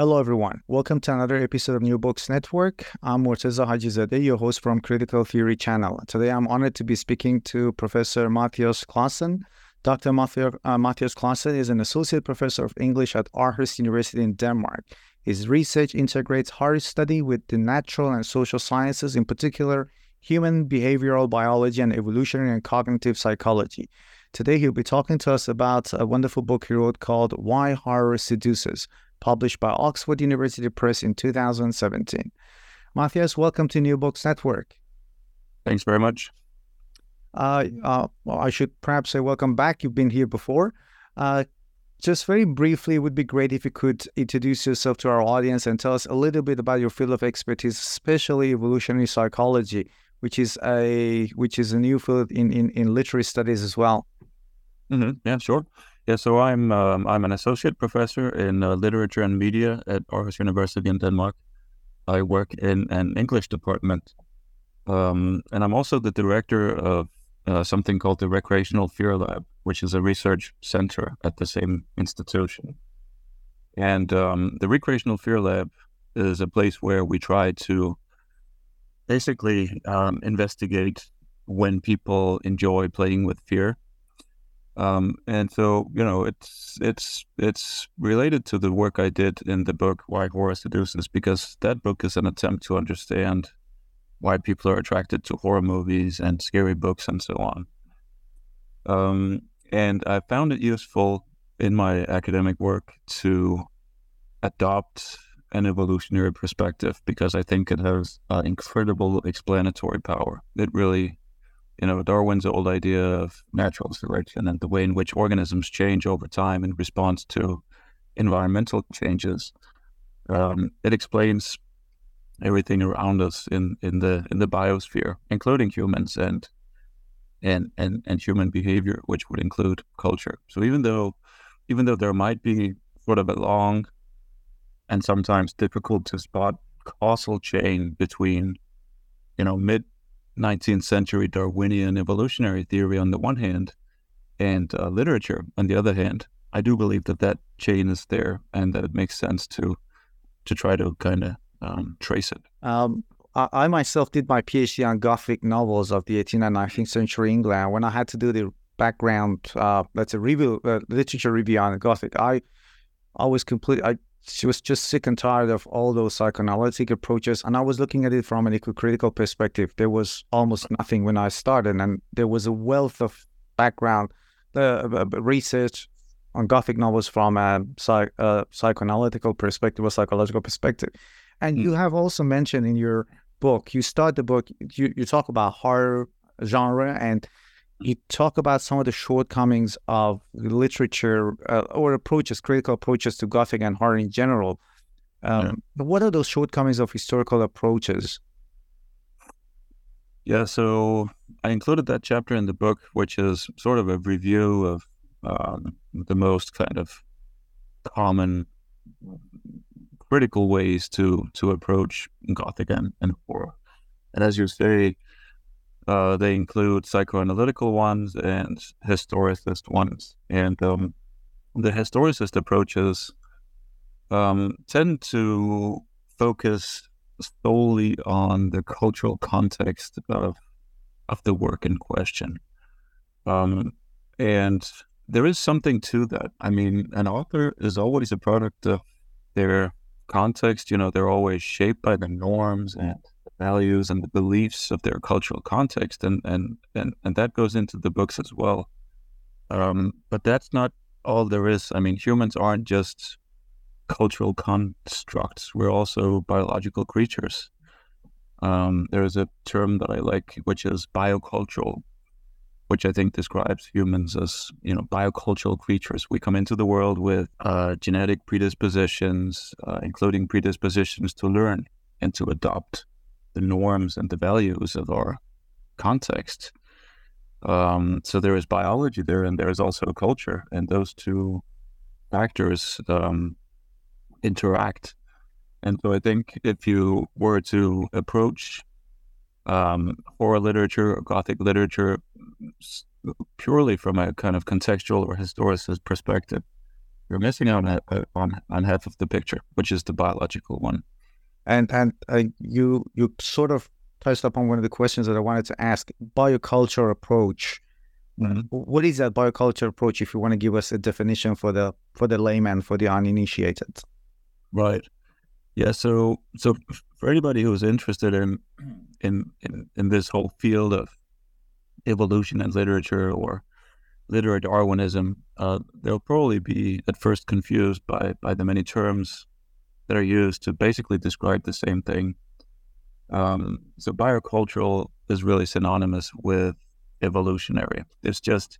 Hello, everyone. Welcome to another episode of New Books Network. I'm Morteza Hajizadeh, your host from Critical Theory Channel. Today, I'm honored to be speaking to Professor Mathias Clasen. Dr. Mathias, uh, Mathias Clasen is an associate professor of English at Aarhus University in Denmark. His research integrates hard study with the natural and social sciences, in particular, human behavioral biology and evolutionary and cognitive psychology. Today, he'll be talking to us about a wonderful book he wrote called Why Horror Seduces published by Oxford University Press in 2017. Mathias, welcome to New Books Network. Thanks very much. Uh, uh, well, I should perhaps say welcome back. You've been here before. Uh, just very briefly, it would be great if you could introduce yourself to our audience and tell us a little bit about your field of expertise, especially evolutionary psychology, which is a which is a new field in in, in literary studies as well. Mm-hmm. Yeah, sure. Yeah, so I'm um, I'm an associate professor in uh, literature and media at Aarhus University in Denmark. I work in an English department, um, and I'm also the director of uh, something called the Recreational Fear Lab, which is a research center at the same institution. And um, the Recreational Fear Lab is a place where we try to basically um, investigate when people enjoy playing with fear um, and so, you know, it's it's it's related to the work I did in the book Why Horror Seduces, because that book is an attempt to understand why people are attracted to horror movies and scary books and so on. Um, and I found it useful in my academic work to adopt an evolutionary perspective because I think it has uh, incredible explanatory power. It really you know, Darwin's old idea of natural selection and the way in which organisms change over time in response to environmental changes. Um, it explains everything around us in, in the in the biosphere, including humans and and and and human behavior, which would include culture. So even though even though there might be sort of a long and sometimes difficult to spot causal chain between, you know, mid 19th century Darwinian evolutionary theory on the one hand and uh, literature on the other hand, I do believe that that chain is there and that it makes sense to to try to kind of um, trace it. Um, I, I, myself did my PhD on Gothic novels of the 18th and 19th century England. When I had to do the background, uh, let's say review, uh, literature review on Gothic, I was complete. I she was just sick and tired of all those psychoanalytic approaches. And I was looking at it from an eco-critical perspective. There was almost nothing when I started, and there was a wealth of background uh, research on Gothic novels from a psych, uh, psychoanalytical perspective or psychological perspective. And mm. you have also mentioned in your book, you start the book, you, you talk about horror genre and you talk about some of the shortcomings of literature uh, or approaches, critical approaches to Gothic and horror in general. Um, yeah. What are those shortcomings of historical approaches? Yeah, so I included that chapter in the book, which is sort of a review of um, the most kind of common critical ways to to approach Gothic and, and horror. And as you say, uh, they include psychoanalytical ones and historicist ones. And um, the historicist approaches um, tend to focus solely on the cultural context of of the work in question. Um, and there is something to that. I mean, an author is always a product of their context. You know, they're always shaped by the norms and values and the beliefs of their cultural context, and and and and that goes into the books as well. Um, but that's not all there is. I mean, humans aren't just cultural constructs. We're also biological creatures. Um, there's a term that I like, which is biocultural, which I think describes humans as you know biocultural creatures. We come into the world with uh, genetic predispositions, uh, including predispositions to learn and to adopt the norms and the values of our context. Um, so there is biology there, and there is also culture, and those two factors um, interact. And so I think if you were to approach um, horror literature or Gothic literature purely from a kind of contextual or historicist perspective, you're missing out on, on, on half of the picture, which is the biological one. And and uh, you you sort of touched upon one of the questions that I wanted to ask: bioculture approach. Mm-hmm. What is that bioculture approach? If you want to give us a definition for the for the layman, for the uninitiated. Right. Yeah. So so for anybody who's interested in in in, in this whole field of evolution and literature or literary Darwinism, uh, they'll probably be at first confused by by the many terms that are used to basically describe the same thing. Um, so biocultural is really synonymous with evolutionary. It's just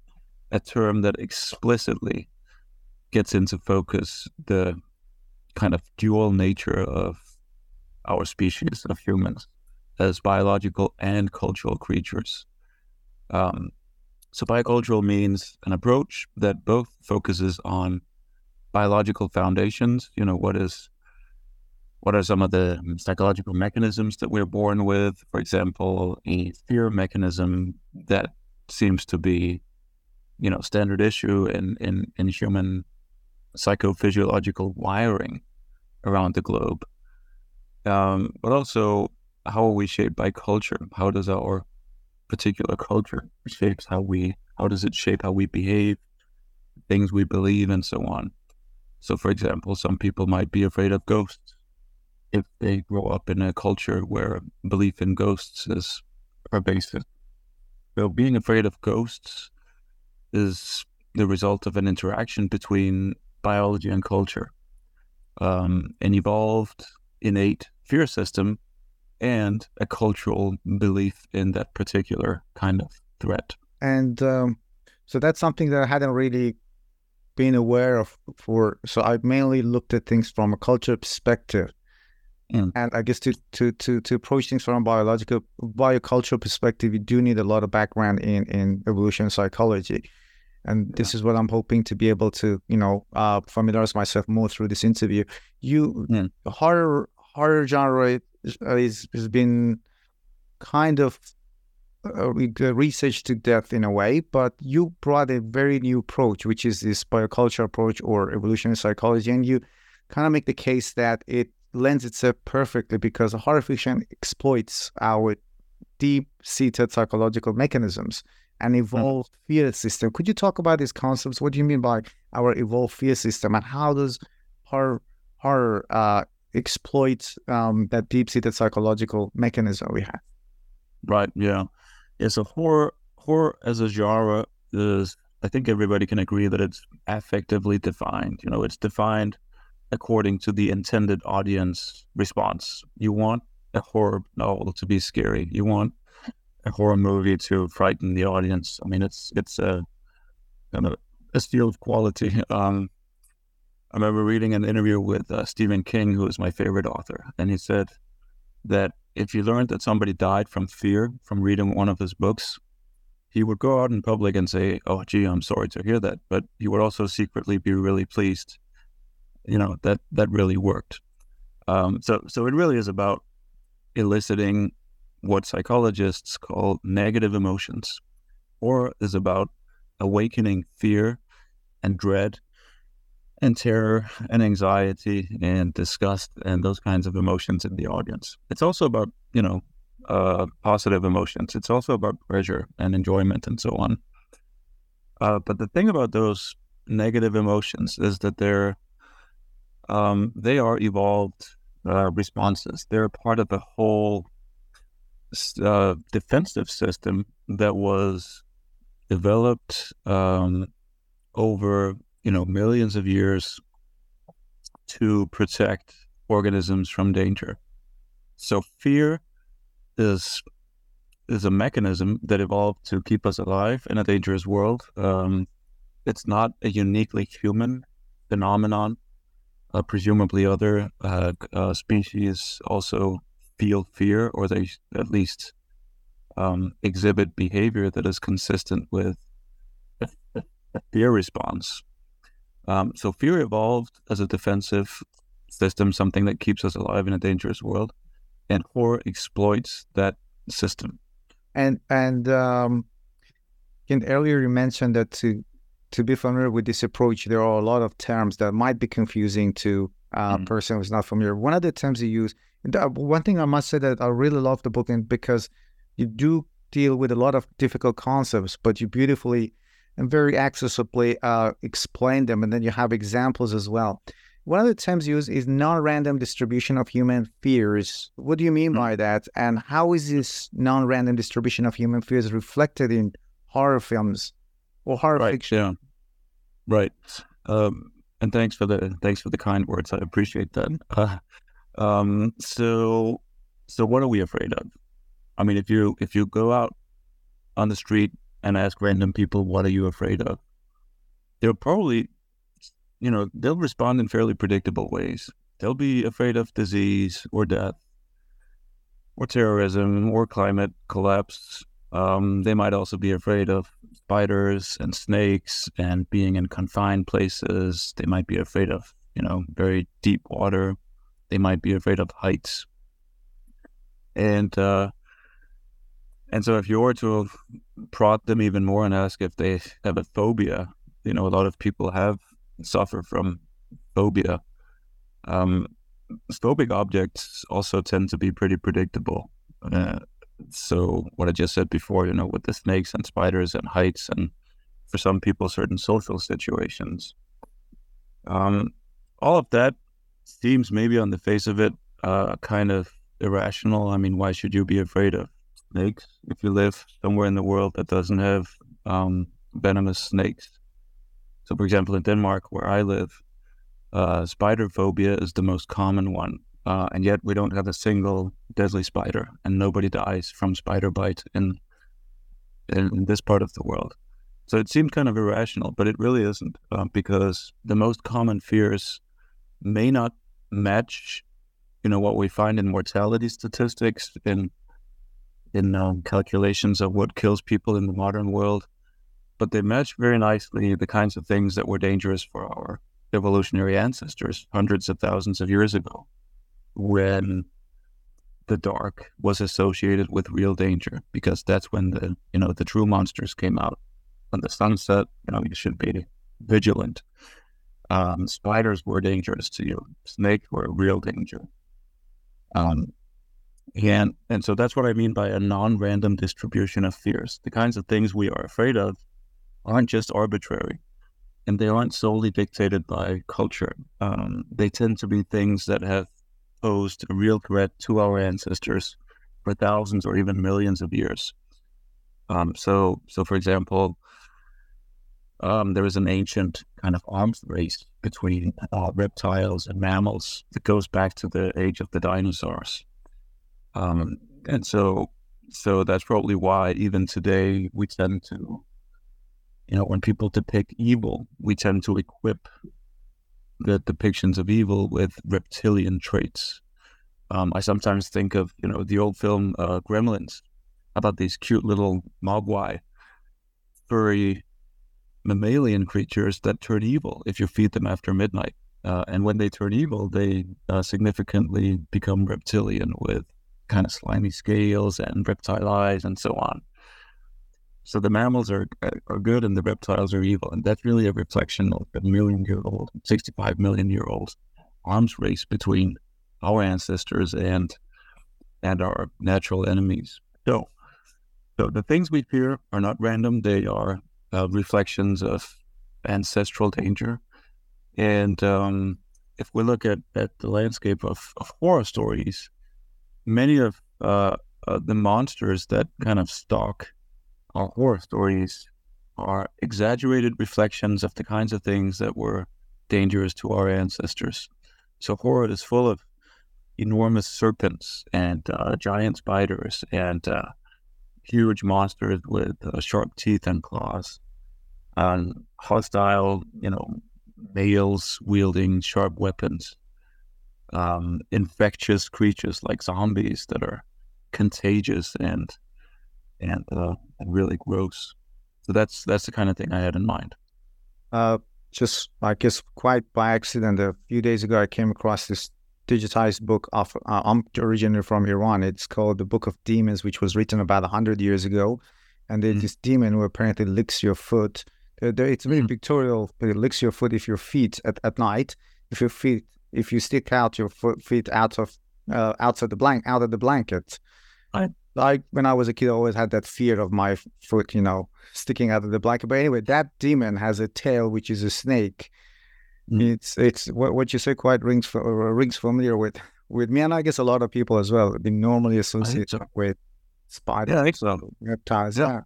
a term that explicitly gets into focus the kind of dual nature of our species of humans as biological and cultural creatures. Um, so biocultural means an approach that both focuses on biological foundations. You know, what is what are some of the psychological mechanisms that we're born with? For example, a fear mechanism that seems to be, you know, standard issue in in, in human psychophysiological wiring around the globe. Um, but also, how are we shaped by culture? How does our particular culture shapes how we? How does it shape how we behave, things we believe, and so on? So, for example, some people might be afraid of ghosts if they grow up in a culture where belief in ghosts is pervasive. So, being afraid of ghosts is the result of an interaction between biology and culture um, an evolved, innate fear system and a cultural belief in that particular kind of threat. And um, so that's something that I hadn't really been aware of for. So I mainly looked at things from a culture perspective. Mm. And I guess to, to, to, to approach things from a biological, biocultural perspective, you do need a lot of background in, in evolution psychology. And yeah. this is what I'm hoping to be able to, you know, uh, familiarize myself more through this interview. You yeah. horror horror genre is, has been kind of uh, research to death in a way, but you brought a very new approach, which is this bioculture approach or evolutionary psychology, and you kind of make the case that it lends itself perfectly because horror fiction exploits our deep-seated psychological mechanisms an hmm. evolved mm. fear system. Could you talk about these concepts? What do you mean by our evolved fear system, and how does horror horror uh, exploit um, that deep-seated psychological mechanism we have? Right. Yeah. Yeah. So horror horror as a genre is, I think everybody can agree that it's affectively defined. You know, it's defined according to the intended audience response. You want a horror novel to be scary. You want a horror movie to frighten the audience. I mean, it's it's a kind of a steal of quality. Um, I remember reading an interview with uh, Stephen King, who is my favorite author, and he said that if he learned that somebody died from fear from reading one of his books, he would go out in public and say, "Oh, gee, I'm sorry to hear that," but he would also secretly be really pleased you know that that really worked. Um, so so it really is about eliciting what psychologists call negative emotions, or is about awakening fear and dread and terror and anxiety and disgust and those kinds of emotions in the audience. It's also about, you know, uh, positive emotions. It's also about pleasure and enjoyment and so on. Uh, but the thing about those negative emotions is that they're um, they are evolved uh, responses. They're part of a whole uh, defensive system that was developed um, over you know millions of years to protect organisms from danger. So fear is is a mechanism that evolved to keep us alive in a dangerous world. Um, it's not a uniquely human phenomenon. Uh, presumably, other uh, uh, species also feel fear, or they at least um, exhibit behavior that is consistent with fear response. Um, so, fear evolved as a defensive system, something that keeps us alive in a dangerous world, and horror exploits that system. And and um, and earlier you mentioned that to to be familiar with this approach, there are a lot of terms that might be confusing to a mm-hmm. person who's not familiar. One of the terms you use, one thing I must say that I really love the book, and because you do deal with a lot of difficult concepts, but you beautifully and very accessibly uh, explain them, and then you have examples as well. One of the terms used is non-random distribution of human fears. What do you mean mm-hmm. by that? And how is this non-random distribution of human fears reflected in horror films or horror right, fiction? Yeah. Right. Um, and thanks for the thanks for the kind words. I appreciate that. Uh, um, so, so what are we afraid of? I mean, if you if you go out on the street and ask random people, "What are you afraid of?" They'll probably you know, they'll respond in fairly predictable ways. They'll be afraid of disease or death or terrorism or climate collapse. Um, they might also be afraid of spiders and snakes and being in confined places. They might be afraid of, you know, very deep water. They might be afraid of heights. And uh, and so if you were to prod them even more and ask if they have a phobia, you know, a lot of people have suffer from phobia. Um, phobic objects also tend to be pretty predictable. Uh, so what I just said before, you know, with the snakes and spiders and heights, and for some people, certain social situations. Um, all of that seems maybe on the face of it uh, kind of irrational. I mean, why should you be afraid of snakes if you live somewhere in the world that doesn't have um, venomous snakes? So, for example, in Denmark, where I live, uh, spider phobia is the most common one. Uh, and yet we don't have a single deadly spider, and nobody dies from spider bite in, in, this part of the world. So it seemed kind of irrational, but it really isn't, uh, because the most common fears may not match, you know, what we find in mortality statistics in in um, calculations of what kills people in the modern world but they match very nicely the kinds of things that were dangerous for our evolutionary ancestors hundreds of thousands of years ago when the dark was associated with real danger because that's when the you know the true monsters came out. When the sun set you know you should be vigilant. Um, spiders were dangerous to you. Snakes were a real danger. Um, and and so that's what i mean by a non-random distribution of fears. The kinds of things we are afraid of aren't just arbitrary and they aren't solely dictated by culture. Um, they tend to be things that have posed a real threat to our ancestors for thousands or even millions of years. Um, so, so for example, um, there is an ancient kind of arms race between uh, reptiles and mammals that goes back to the age of the dinosaurs. Um, and so, so that's probably why even today we tend to you know, when people depict evil, we tend to equip the depictions of evil with reptilian traits. Um, I sometimes think of, you know, the old film uh, Gremlins about these cute little mogwai, furry mammalian creatures that turn evil if you feed them after midnight. Uh, and when they turn evil, they uh, significantly become reptilian with kind of slimy scales and reptile eyes and so on. So the mammals are are good and the reptiles are evil, and that's really a reflection of a million year old, sixty five million year old arms race between our ancestors and and our natural enemies. So, so the things we fear are not random; they are uh, reflections of ancestral danger. And um, if we look at, at the landscape of, of horror stories, many of uh, uh, the monsters that kind of stalk our horror stories are exaggerated reflections of the kinds of things that were dangerous to our ancestors. So horror is full of enormous serpents and uh, giant spiders and uh, huge monsters with uh, sharp teeth and claws, and hostile, you know, males wielding sharp weapons, um, infectious creatures like zombies that are contagious and and uh, really gross. So that's that's the kind of thing I had in mind. Uh, just I guess quite by accident, a few days ago, I came across this digitized book of uh, I'm originally from Iran. It's called the Book of Demons, which was written about hundred years ago, and there's mm-hmm. this demon who apparently licks your foot. Uh, it's really mm-hmm. pictorial. It licks your foot if your feet at, at night. If your feet, if you stick out your foot, feet out of uh, outside the blank out of the blanket, I like when I was a kid, I always had that fear of my foot, you know, sticking out of the blanket. But anyway, that demon has a tail, which is a snake. Mm. It's it's what, what you say quite rings for, rings familiar with with me, and I guess a lot of people as well. They normally associate so. with spiders, yeah, I think so. reptiles. Yeah. yeah.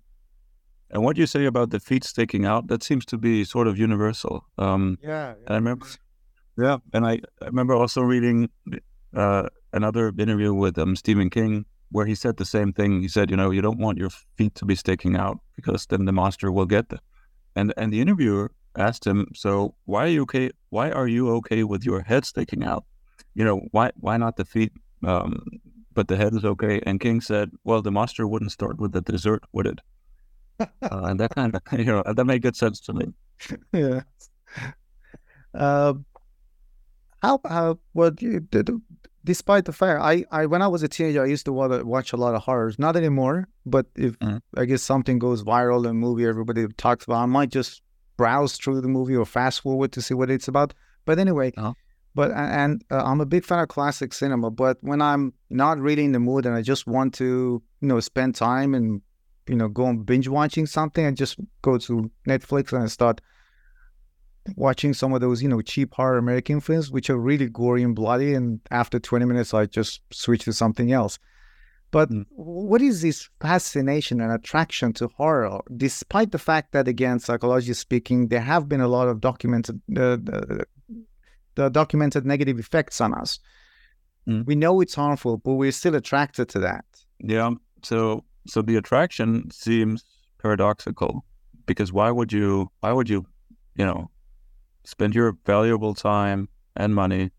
And what you say about the feet sticking out, that seems to be sort of universal. Um, yeah, yeah. I remember. Yeah, and I, I remember also reading uh, another interview with um, Stephen King where he said the same thing. He said, you know, you don't want your feet to be sticking out because then the monster will get them. And and the interviewer asked him, so why are you okay? Why are you okay with your head sticking out? You know, why why not the feet? Um, but the head is okay. And King said, well, the monster wouldn't start with the dessert, would it? uh, and that kind of you know that made good sense to me. yeah. Uh, how how what you did despite the fact I, I when I was a teenager I used to watch a lot of horrors. Not anymore, but if mm-hmm. I guess something goes viral in a movie everybody talks about, I might just browse through the movie or fast forward to see what it's about. But anyway, uh-huh. but and uh, I'm a big fan of classic cinema. But when I'm not really in the mood and I just want to you know spend time and you know go and binge watching something, I just go to Netflix and I start watching some of those, you know, cheap horror American films, which are really gory and bloody. And after 20 minutes, I just switch to something else. But mm. what is this fascination and attraction to horror, despite the fact that, again, psychologically speaking, there have been a lot of documented, uh, the, the documented negative effects on us. Mm. We know it's harmful, but we're still attracted to that. Yeah. So, so the attraction seems paradoxical because why would you, why would you, you know, spend your valuable time and money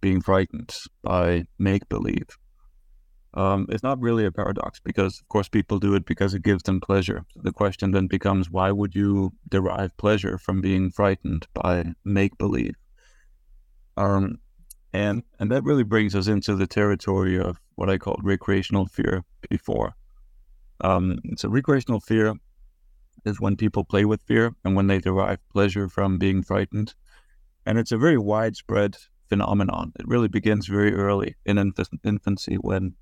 being frightened by make believe. Um, it's not really a paradox because, of course, people do it because it gives them pleasure. The question then becomes why would you derive pleasure from being frightened by make believe? Um, and and that really brings us into the territory of what I called recreational fear before. Um, so recreational fear is when people play with fear and when they derive pleasure from being frightened. And it's a very widespread phenomenon. It really begins very early in inf- infancy when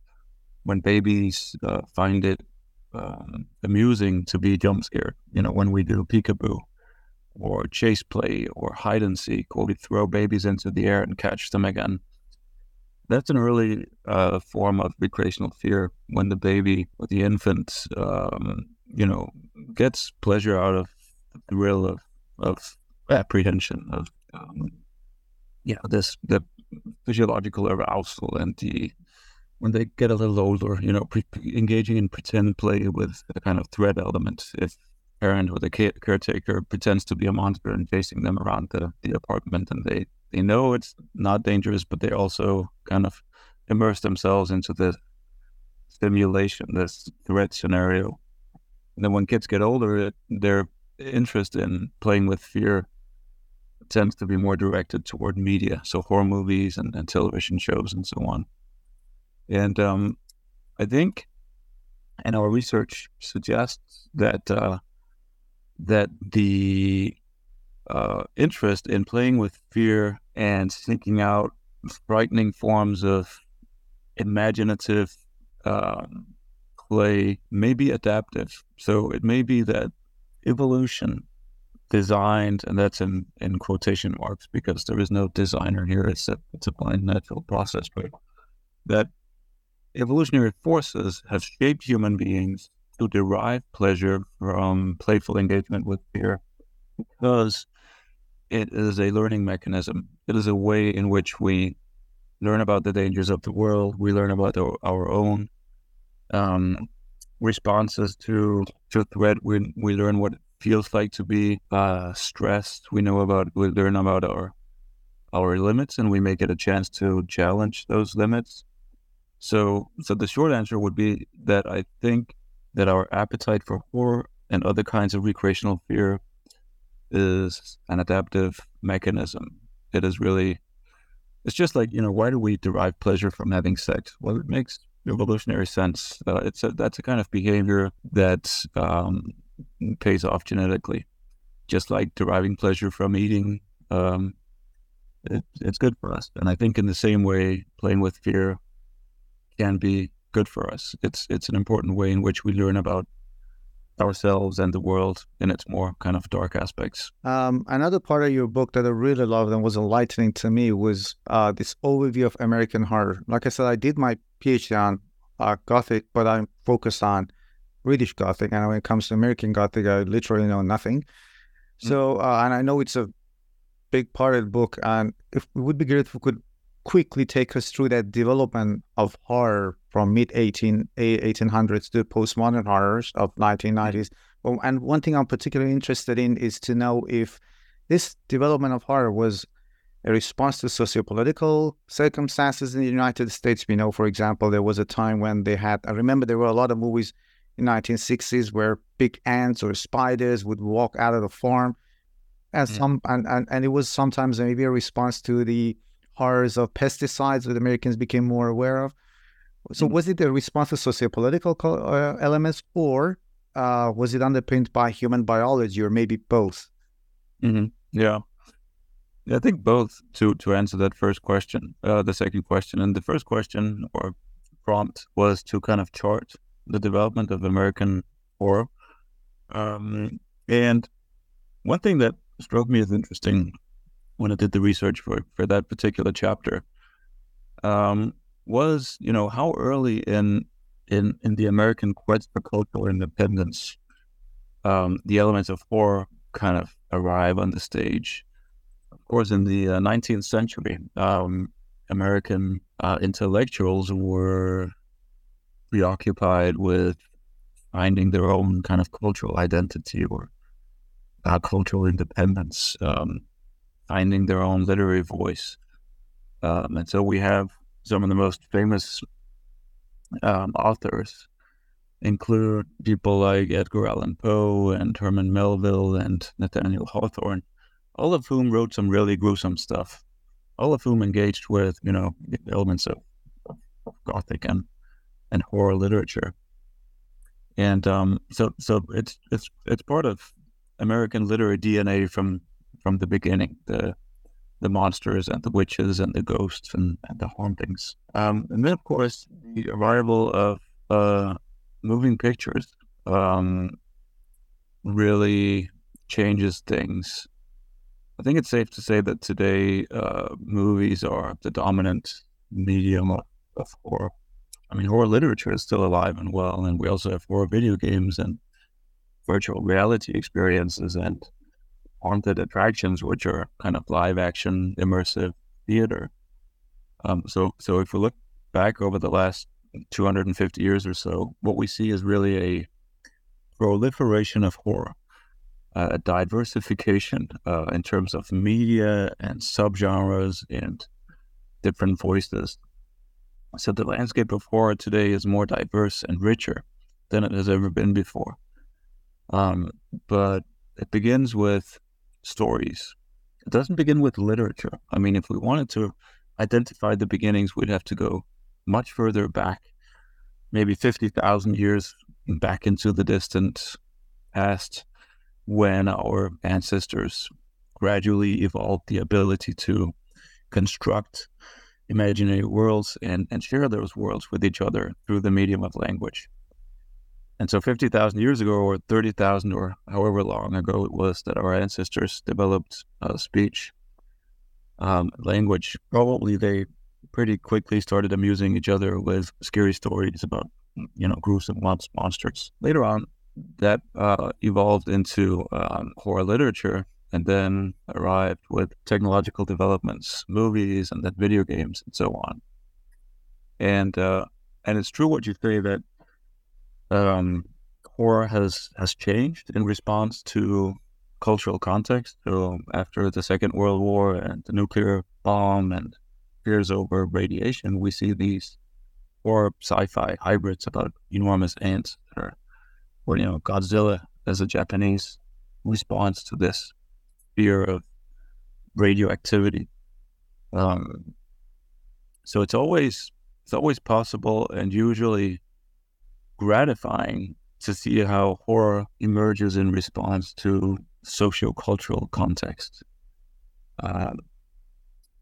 when babies uh, find it um, amusing to be jump scared. You know, when we do peekaboo or chase play or hide and seek, or we throw babies into the air and catch them again. That's an early uh, form of recreational fear when the baby or the infant um, you know, gets pleasure out of the thrill of, of apprehension of, um, you know, this, the physiological arousal and the, when they get a little older, you know, pre- engaging in pretend play with a kind of threat element. If parent or the caretaker pretends to be a monster and chasing them around the, the apartment and they, they know it's not dangerous, but they also kind of immerse themselves into the simulation, this threat scenario and then when kids get older, their interest in playing with fear tends to be more directed toward media, so horror movies and, and television shows and so on. And um, I think, and our research suggests that uh, that the uh, interest in playing with fear and seeking out frightening forms of imaginative uh, play may be adaptive. So it may be that evolution designed, and that's in, in quotation marks because there is no designer here. It's a, it's a blind natural process, but that evolutionary forces have shaped human beings to derive pleasure from playful engagement with fear because it is a learning mechanism. It is a way in which we learn about the dangers of the world. We learn about our, our own um, responses to to threat. We we learn what it feels like to be uh, stressed. We know about we learn about our our limits, and we may get a chance to challenge those limits. So so the short answer would be that I think that our appetite for horror and other kinds of recreational fear is an adaptive mechanism. It is really, it's just like, you know, why do we derive pleasure from having sex? Well, it makes evolutionary sense. Uh, it's a, that's a kind of behavior that um, pays off genetically. Just like deriving pleasure from eating, um, it, it's good for us. And I think in the same way, playing with fear can be good for us. It's it's an important way in which we learn about ourselves and the world in its more kind of dark aspects. Um, another part of your book that I really loved and was enlightening to me was uh, this overview of American horror. Like I said, I did my PhD on uh, Gothic, but I'm focused on British Gothic, and when it comes to American Gothic, I literally know nothing. Mm. So, uh, and I know it's a big part of the book, and if, it would be great if we could quickly take us through that development of horror from mid 18, 1800s to postmodern horrors of 1990s. Well, and one thing I'm particularly interested in is to know if this development of horror was a response to sociopolitical circumstances in the United States. We know, for example, there was a time when they had, I remember there were a lot of movies in 1960s where big ants or spiders would walk out of the farm. And, mm. some, and, and, and it was sometimes maybe a response to the horrors of pesticides that Americans became more aware of. So, mm-hmm. was it a response to sociopolitical uh, elements, or uh, was it underpinned by human biology, or maybe both? Mm-hmm. Yeah. I think both to to answer that first question, uh, the second question, and the first question or prompt was to kind of chart the development of American horror. Um, and one thing that struck me as interesting when I did the research for, for that particular chapter um, was, you know, how early in in in the American quest for cultural independence um, the elements of horror kind of arrive on the stage. Of course, in the uh, 19th century, um, American uh, intellectuals were preoccupied with finding their own kind of cultural identity or uh, cultural independence. Um, finding their own literary voice. Um, and so we have some of the most famous um, authors include people like Edgar Allan Poe and Herman Melville and Nathaniel Hawthorne, all of whom wrote some really gruesome stuff, all of whom engaged with, you know, elements of, Gothic and, and horror literature. And um, so, so it's it's it's part of American literary DNA from from the beginning. The the monsters and the witches and the ghosts and, and the hauntings. Um, and then, of course, the arrival of uh, moving pictures um, really changes things. I think it's safe to say that today uh, movies are the dominant medium of, horror. I mean, horror literature is still alive and well, and we also have horror video games and virtual reality experiences and haunted attractions, which are kind of live action, immersive theater. Um, so, so if we look back over the last 250 years or so, what we see is really a proliferation of horror, uh, diversification uh, in terms of media and subgenres and different voices. So the landscape of horror today is more diverse and richer than it has ever been before. Um, but it begins with stories. it doesn't begin with literature. I mean, if we wanted to identify the beginnings, we'd have to go much further back, maybe 50,000 years back into the distant past when our ancestors gradually evolved the ability to construct imaginary worlds and, and share those worlds with each other through the medium of language. And so 50,000 years ago, or 30,000, or however long ago it was that our ancestors developed uh, speech, um, language, probably they pretty quickly started amusing each other with scary stories about, you know, gruesome monsters. Later on, that uh, evolved into um, horror literature and then arrived with technological developments, movies, and then video games, and so on. And uh, and it's true what you say that um, horror has has changed in response to cultural context. So after the Second World War and the nuclear bomb and fears over radiation, we see these horror sci-fi hybrids about enormous ants that are, or you know, Godzilla as a Japanese response to this fear of radioactivity. Um, so it's always it's always possible and usually gratifying to see how horror emerges in response to socio-cultural context. Uh,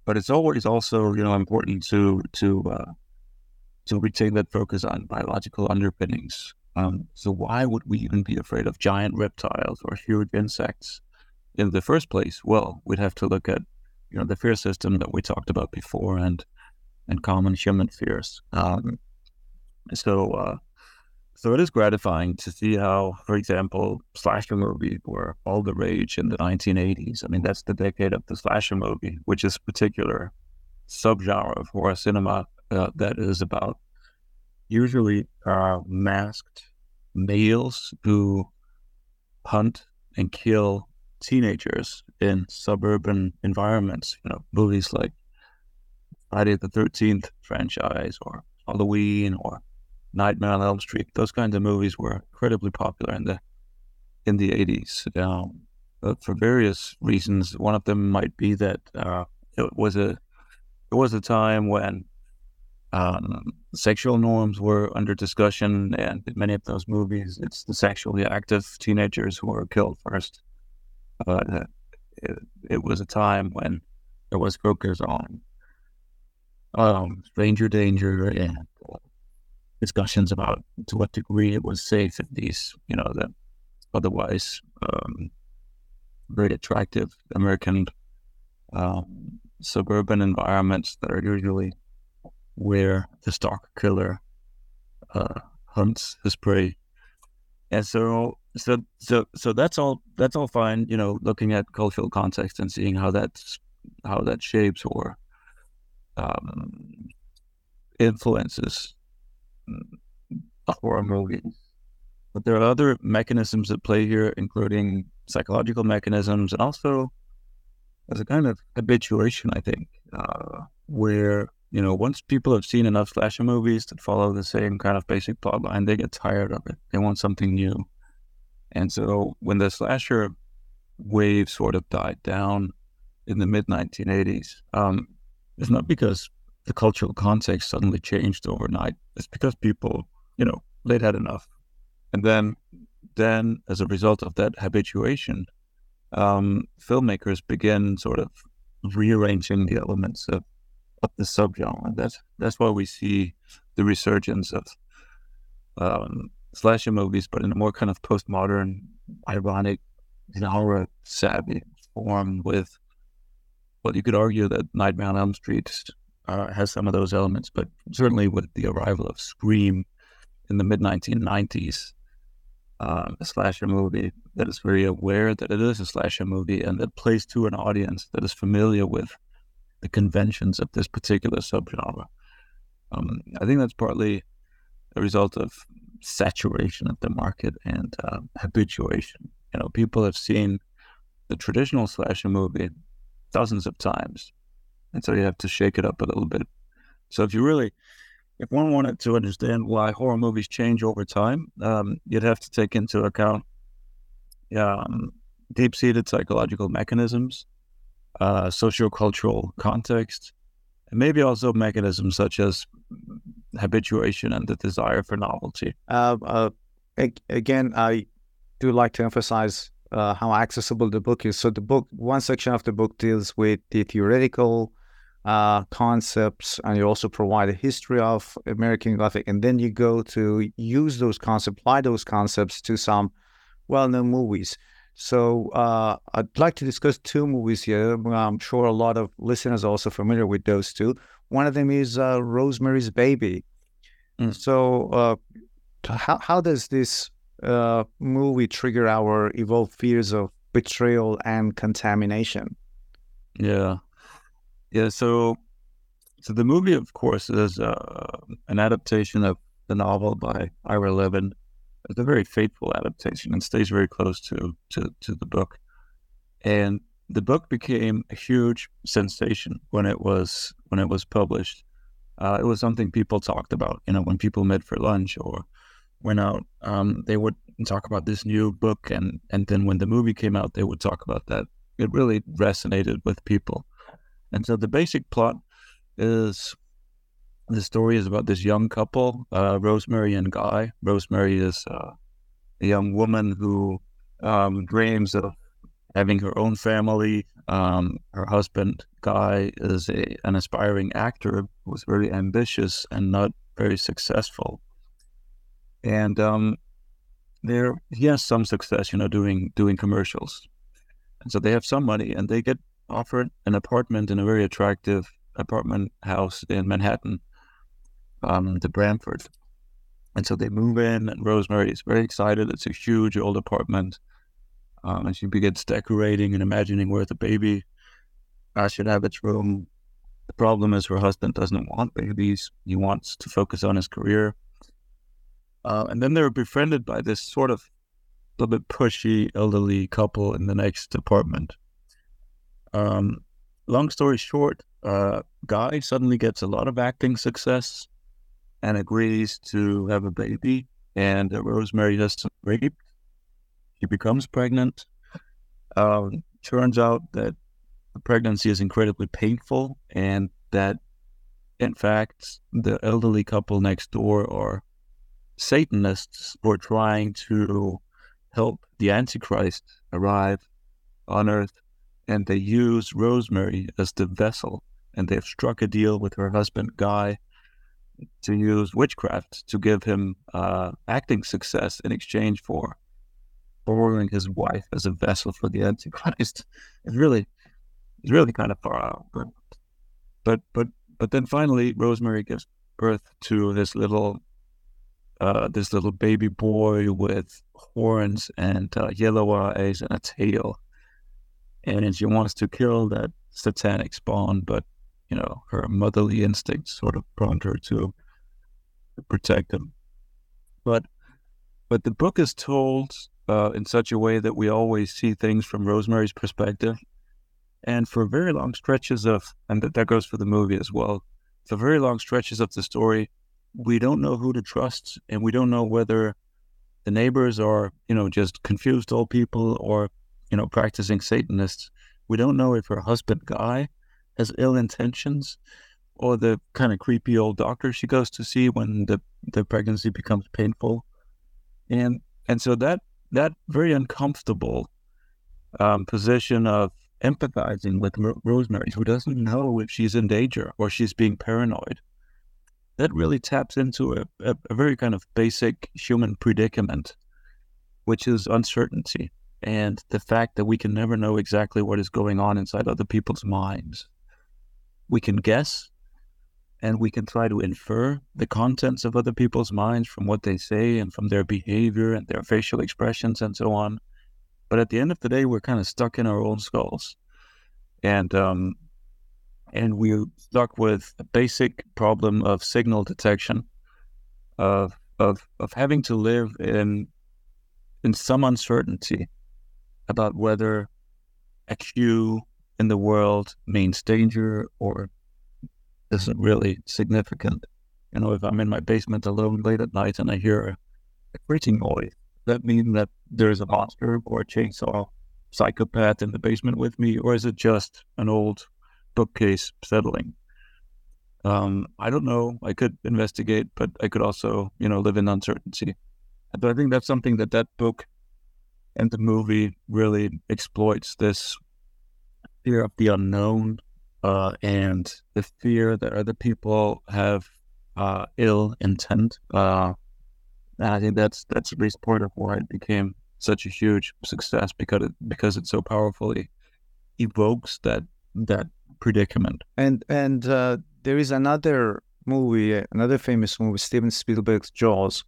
but it's always also, you know, important to to uh, to retain that focus on biological underpinnings. Um, so why would we even be afraid of giant reptiles or huge insects in the first place? Well, we'd have to look at, you know, the fear system that we talked about before and and common human fears. Um, so uh, so it is gratifying to see how, for example, slasher movies were all the rage in the 1980s. I mean, that's the decade of the slasher movie, which is a particular subgenre of horror cinema uh, that is about usually uh, masked males who hunt and kill teenagers in suburban environments. You know, movies like Friday the Thirteenth franchise or Halloween or Nightmare on Elm Street. Those kinds of movies were incredibly popular in the in the eighties. Um, for various reasons, one of them might be that uh, it was a it was a time when um, sexual norms were under discussion, and in many of those movies, it's the sexually active teenagers who are killed first. But it, it was a time when there was focus on um, stranger danger and discussions about to what degree it was safe in these, you know, the otherwise um, very attractive American um, suburban environments that are usually where the stalker killer uh, hunts his prey. And so, so, so, so that's all. That's all fine. You know, looking at cultural context and seeing how that's how that shapes or um, influences horror movies. But there are other mechanisms at play here, including psychological mechanisms and also as a kind of habituation, I think, uh, where, you know, once people have seen enough slasher movies that follow the same kind of basic plot line, they get tired of it. They want something new. And so when the slasher wave sort of died down in the mid 1980s, um, it's not because the cultural context suddenly changed overnight. It's because people, you know, they'd had enough. And then, then as a result of that habituation, um, filmmakers begin sort of rearranging the elements of, of the subgenre. That's that's why we see the resurgence of um, slasher movies, but in a more kind of postmodern, ironic, genre savvy form. With well, you could argue that Nightmare on Elm Street uh, has some of those elements, but certainly with the arrival of Scream in the mid 1990s, um, a slasher movie that is very aware that it is a slasher movie and that plays to an audience that is familiar with the conventions of this particular subgenre. Um, I think that's partly a result of saturation of the market and uh, habituation. You know, people have seen the traditional slasher movie dozens of times and so you have to shake it up a little bit. So if you really, if one wanted to understand why horror movies change over time, um, you'd have to take into account um, deep-seated psychological mechanisms uh, sociocultural context, and maybe also mechanisms such as habituation and the desire for novelty. Uh, uh, again, I do like to emphasize uh, how accessible the book is. So the book, one section of the book deals with the theoretical uh, concepts, and you also provide a history of American Gothic, and then you go to use those concepts, apply those concepts to some well-known movies. So uh, I'd like to discuss two movies here. I'm sure a lot of listeners are also familiar with those two. One of them is uh, Rosemary's Baby. Mm. So uh, how how does this uh, movie trigger our evolved fears of betrayal and contamination? Yeah, yeah. So so the movie, of course, is uh, an adaptation of the novel by Ira Levin it's a very faithful adaptation and stays very close to, to, to the book. And the book became a huge sensation when it was when it was published. Uh, it was something people talked about. You know, when people met for lunch or went out, um, they would talk about this new book, and and then when the movie came out, they would talk about that. It really resonated with people. And so the basic plot is the story is about this young couple, uh, Rosemary and Guy. Rosemary is uh, a young woman who um, dreams of having her own family. Um, her husband, Guy, is a, an aspiring actor who's very ambitious and not very successful. And um, there, he has some success, you know, doing doing commercials. And so they have some money, and they get offered an apartment in a very attractive apartment house in Manhattan um, to Bramford. And so they move in, and Rosemary is very excited. It's a huge old apartment. Um, and she begins decorating and imagining where the baby uh, should have its room. The problem is her husband doesn't want babies. He wants to focus on his career. Uh, and then they're befriended by this sort of a little bit pushy elderly couple in the next apartment. Um, long story short, uh, Guy suddenly gets a lot of acting success and agrees to have a baby. And uh, Rosemary has raped. She becomes pregnant. Um, turns out that the pregnancy is incredibly painful, and that in fact the elderly couple next door are Satanists who are trying to help the Antichrist arrive on Earth, and they use Rosemary as the vessel. And they've struck a deal with her husband Guy to use witchcraft to give him uh, acting success in exchange for borrowing his wife as a vessel for the Antichrist. It's really, it's really kind of far out. But, but, but, but then finally, Rosemary gives birth to this little, uh, this little baby boy with horns and uh, yellow eyes and a tail, and she wants to kill that satanic spawn, but you know, her motherly instincts sort of prompt her to protect him. But but the book is told uh, in such a way that we always see things from Rosemary's perspective, and for very long stretches of, and that, that goes for the movie as well. For very long stretches of the story, we don't know who to trust, and we don't know whether the neighbors are, you know, just confused old people or, you know, practicing Satanists. We don't know if her husband Guy has ill intentions or the kind of creepy old doctor she goes to see when the, the pregnancy becomes painful. And and so that that very uncomfortable um, position of empathizing with Rosemary, who doesn't know if she's in danger or she's being paranoid, that really taps into a, a, a very kind of basic human predicament, which is uncertainty and the fact that we can never know exactly what is going on inside other people's minds we can guess and we can try to infer the contents of other people's minds from what they say and from their behavior and their facial expressions and so on. But at the end of the day, we're kind of stuck in our own skulls, and um, and we're stuck with a basic problem of signal detection, of of of having to live in in some uncertainty about whether a cue in the world means danger or isn't really significant. You know, if I'm in my basement alone late at night and I hear a creaking noise, that means that there's a monster or a chainsaw psychopath in the basement with me, or is it just an old bookcase settling? Um, I don't know. I could investigate, but I could also, you know, live in uncertainty. But I think that's something that that book and the movie really exploits this fear of the unknown uh, and the fear that other people have uh, ill intent. Uh, and I think that's that's at least part of why it became such a huge success because it because it so powerfully evokes that that predicament. And and uh, there is another movie, another famous movie, Steven Spielberg's Jaws.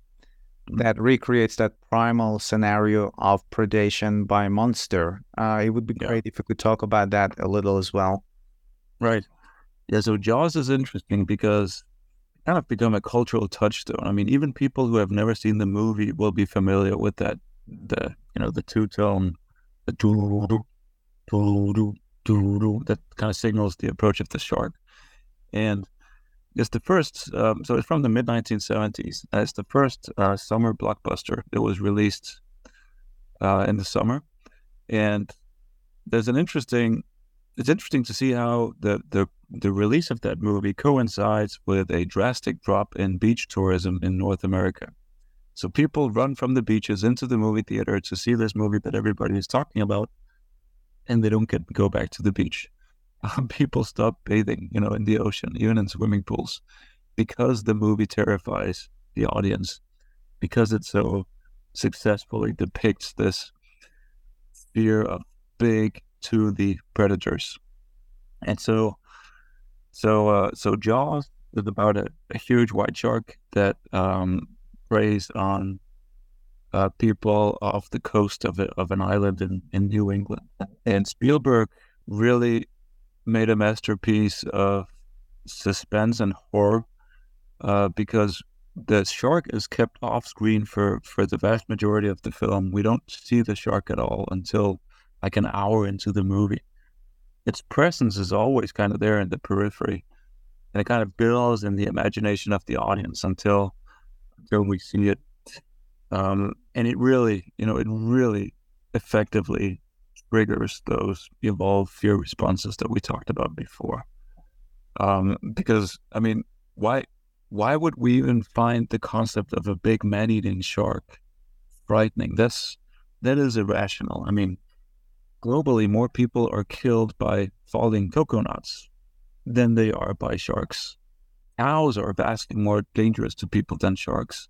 That recreates that primal scenario of predation by monster. Uh, it would be yeah. great if we could talk about that a little as well. Right. Yeah. So Jaws is interesting because it kind of become a cultural touchstone. I mean, even people who have never seen the movie will be familiar with that. The you know the two tone, the doo doo doo doo doo that kind of signals the approach of the shark. And it's the first. Um, so it's from the mid 1970s. it's the first uh, summer blockbuster that was released uh, in the summer, and there's an interesting it's interesting to see how the, the the release of that movie coincides with a drastic drop in beach tourism in North America. So people run from the beaches into the movie theater to see this movie that everybody is talking about, and they don't get go back to the beach. People stop bathing, you know, in the ocean, even in swimming pools, because the movie terrifies the audience, because it so successfully depicts this fear of big to the predators. And so, so, uh, so Jaws is about a, a huge white shark that um, preys on uh, people off the coast of, a, of an island in, in New England. And Spielberg really made a masterpiece of suspense and horror uh, because the shark is kept off screen for, for the vast majority of the film. We don't see the shark at all until like an hour into the movie. Its presence is always kind of there in the periphery, and it kind of builds in the imagination of the audience until until we see it. Um, and it really, you know, it really effectively triggers those evolved fear responses that we talked about before. Um, because I mean, why why would we even find the concept of a big man-eating shark frightening? That's that is irrational. I mean, globally, more people are killed by falling coconuts than they are by sharks. Cows are vastly more dangerous to people than sharks.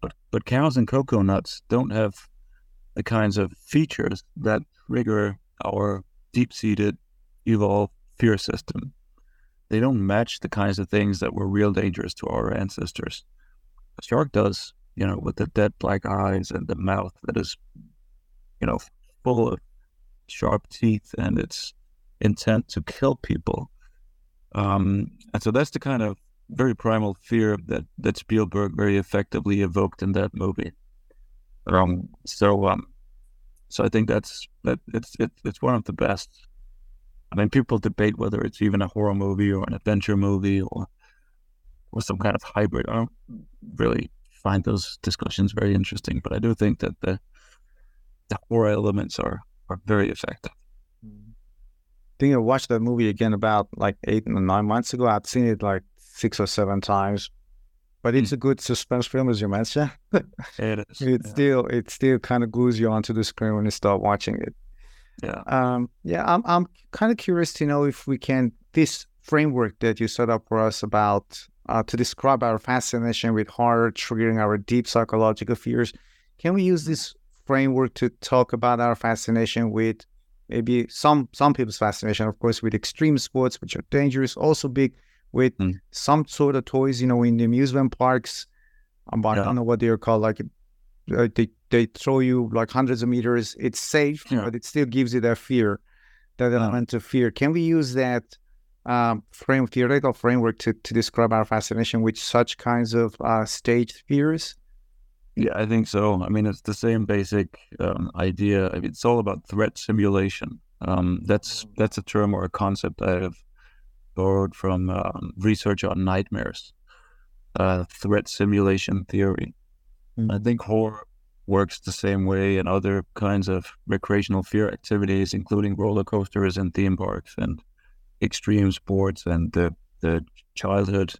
But, but cows and coconuts don't have the kinds of features that trigger our deep seated evolved fear system. They don't match the kinds of things that were real dangerous to our ancestors. A shark does, you know, with the dead black eyes and the mouth that is, you know, full of sharp teeth and its intent to kill people. Um, and so that's the kind of very primal fear that, that Spielberg very effectively evoked in that movie. Um, so, um, so I think that's that it's it, it's one of the best. I mean, people debate whether it's even a horror movie or an adventure movie or or some kind of hybrid. I don't really find those discussions very interesting, but I do think that the the horror elements are are very effective. I think I watched that movie again about like eight or nine months ago. I've seen it like six or seven times, but it's mm. a good suspense film, as you mentioned. it is. It yeah. still it still kind of glues you onto the screen when you start watching it. Yeah. Um. Yeah. I'm I'm kind of curious to know if we can this framework that you set up for us about uh, to describe our fascination with horror triggering our deep psychological fears. Can we use this framework to talk about our fascination with maybe some some people's fascination, of course, with extreme sports, which are dangerous, also big with mm. some sort of toys, you know, in the amusement parks. Um, yeah. I don't know what they're called. Like uh, they they throw you like hundreds of meters. It's safe, yeah. but it still gives you that fear, that element of fear. Can we use that um, frame theoretical framework to to describe our fascination with such kinds of uh, staged fears? Yeah, I think so. I mean, it's the same basic um, idea. I mean, it's all about threat simulation. Um, that's that's a term or a concept I have borrowed from um, research on nightmares, uh, threat simulation theory. Mm. I think horror works the same way and other kinds of recreational fear activities, including roller coasters and theme parks and extreme sports and the the childhood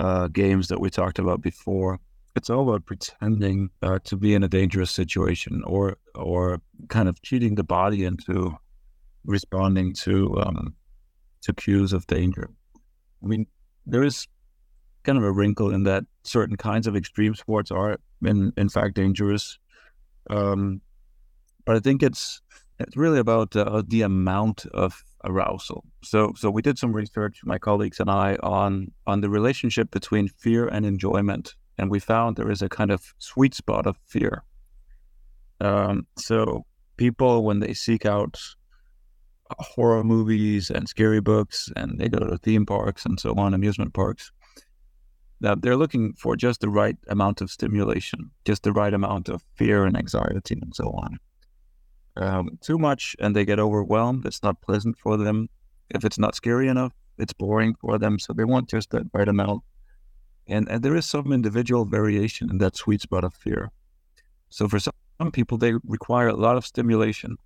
uh, games that we talked about before. It's all about pretending uh, to be in a dangerous situation or or kind of cheating the body into responding to um, to cues of danger. I mean, there is kind of a wrinkle in that certain kinds of extreme sports are in in fact dangerous. Um, but I think it's it's really about uh, the amount of arousal. So so we did some research, my colleagues and I, on on the relationship between fear and enjoyment, and we found there is a kind of sweet spot of fear. Um, so people when they seek out horror movies and scary books, and they go to theme parks and so on, amusement parks. That they're looking for just the right amount of stimulation, just the right amount of fear and anxiety and so on. Um, too much, and they get overwhelmed. It's not pleasant for them. If it's not scary enough, it's boring for them. So they want just that right amount. And, and there is some individual variation in that sweet spot of fear. So for some people, they require a lot of stimulation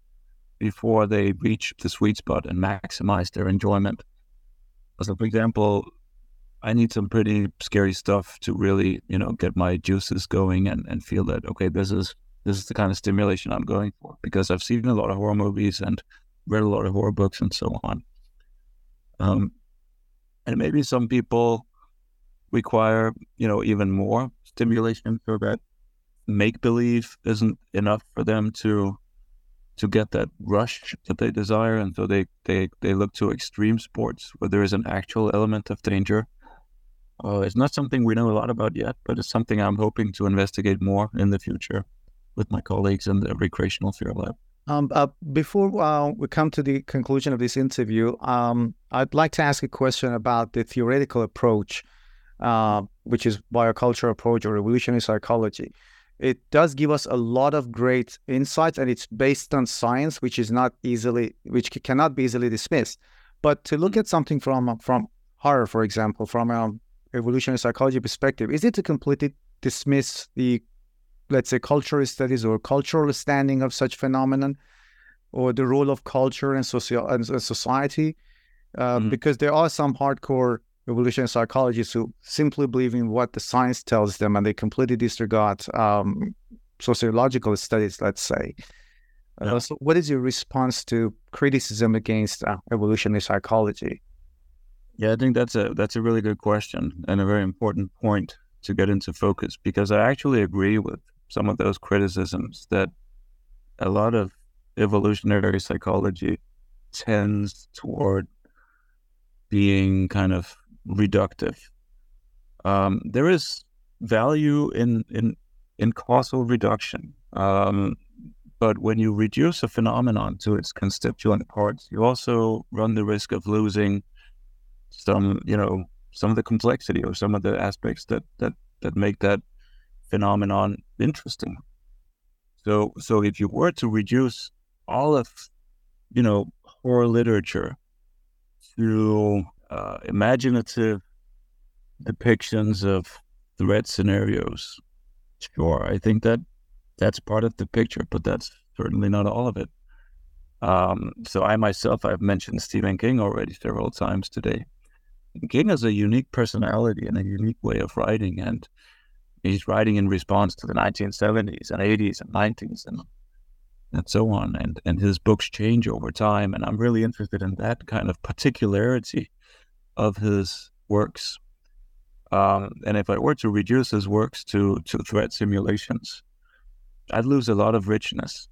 before they reach the sweet spot and maximize their enjoyment. So, for example, I need some pretty scary stuff to really, you know, get my juices going and, and feel that okay, this is this is the kind of stimulation I'm going for because I've seen a lot of horror movies and read a lot of horror books and so on. Um, and maybe some people require, you know, even more stimulation so that make believe isn't enough for them to to get that rush that they desire, and so they they they look to extreme sports where there is an actual element of danger. Uh, it's not something we know a lot about yet, but it's something I'm hoping to investigate more in the future with my colleagues in the recreational fear lab. Um, uh, before uh, we come to the conclusion of this interview, um, I'd like to ask a question about the theoretical approach, uh, which is biocultural approach or evolutionary psychology it does give us a lot of great insights and it's based on science which is not easily which cannot be easily dismissed but to look mm. at something from from horror for example from an evolutionary psychology perspective is it to completely dismiss the let's say cultural studies or cultural standing of such phenomenon or the role of culture and social and society uh, mm-hmm. because there are some hardcore evolutionary psychologists who simply believe in what the science tells them and they completely disregard um, sociological studies, let's say. Uh, yeah. Uh, so, what is your response to criticism against uh, evolutionary psychology? Yeah, I think that's a that's a really good question and a very important point to get into focus because I actually agree with some of those criticisms that a lot of evolutionary psychology tends toward being kind of reductive. Um, there is value in in in causal reduction, um, but when you reduce a phenomenon to its constituent parts, you also run the risk of losing some, you know, some of the complexity or some of the aspects that that that make that phenomenon interesting. So, so if you were to reduce all of, you know, horror literature to uh, imaginative depictions of threat scenarios. Sure, I think that that's part of the picture, but that's certainly not all of it. Um, so I myself, I've mentioned Stephen King already several times today. King has a unique personality and a unique way of writing, and he's writing in response to the 1970s and 80s and 90s and and so on. And and his books change over time, and I'm really interested in that kind of particularity of his works. Um, and if I were to reduce his works to, to threat simulations, I'd lose a lot of richness.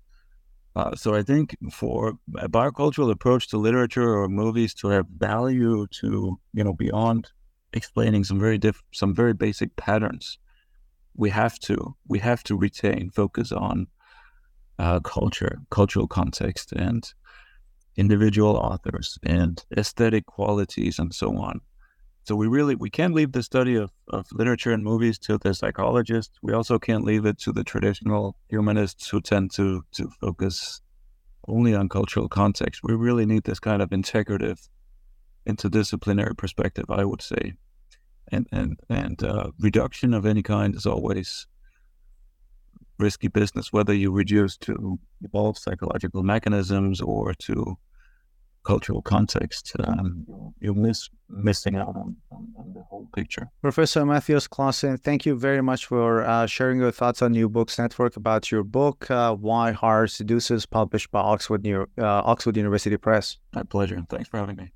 Uh, so I think for a biocultural approach to literature or movies to have value to, you know, beyond explaining some very diff- some very basic patterns, we have to we have to retain focus on uh, culture, cultural context, and individual authors and aesthetic qualities and so on. So we really we can't leave the study of, of literature and movies to the psychologists. We also can't leave it to the traditional humanists who tend to to focus only on cultural context. We really need this kind of integrative, interdisciplinary perspective, I would say. And and and uh, reduction of any kind is always risky business, whether you reduce to evolved psychological mechanisms or to cultural context, um, you're miss, missing out on, on, on, the whole picture. Professor Mathias Clasen, thank you very much for uh, sharing your thoughts on New Books Network about your book, uh, Why Horror Seduces, published by Oxford, New, uh, Oxford University Press. My pleasure. Thanks for having me.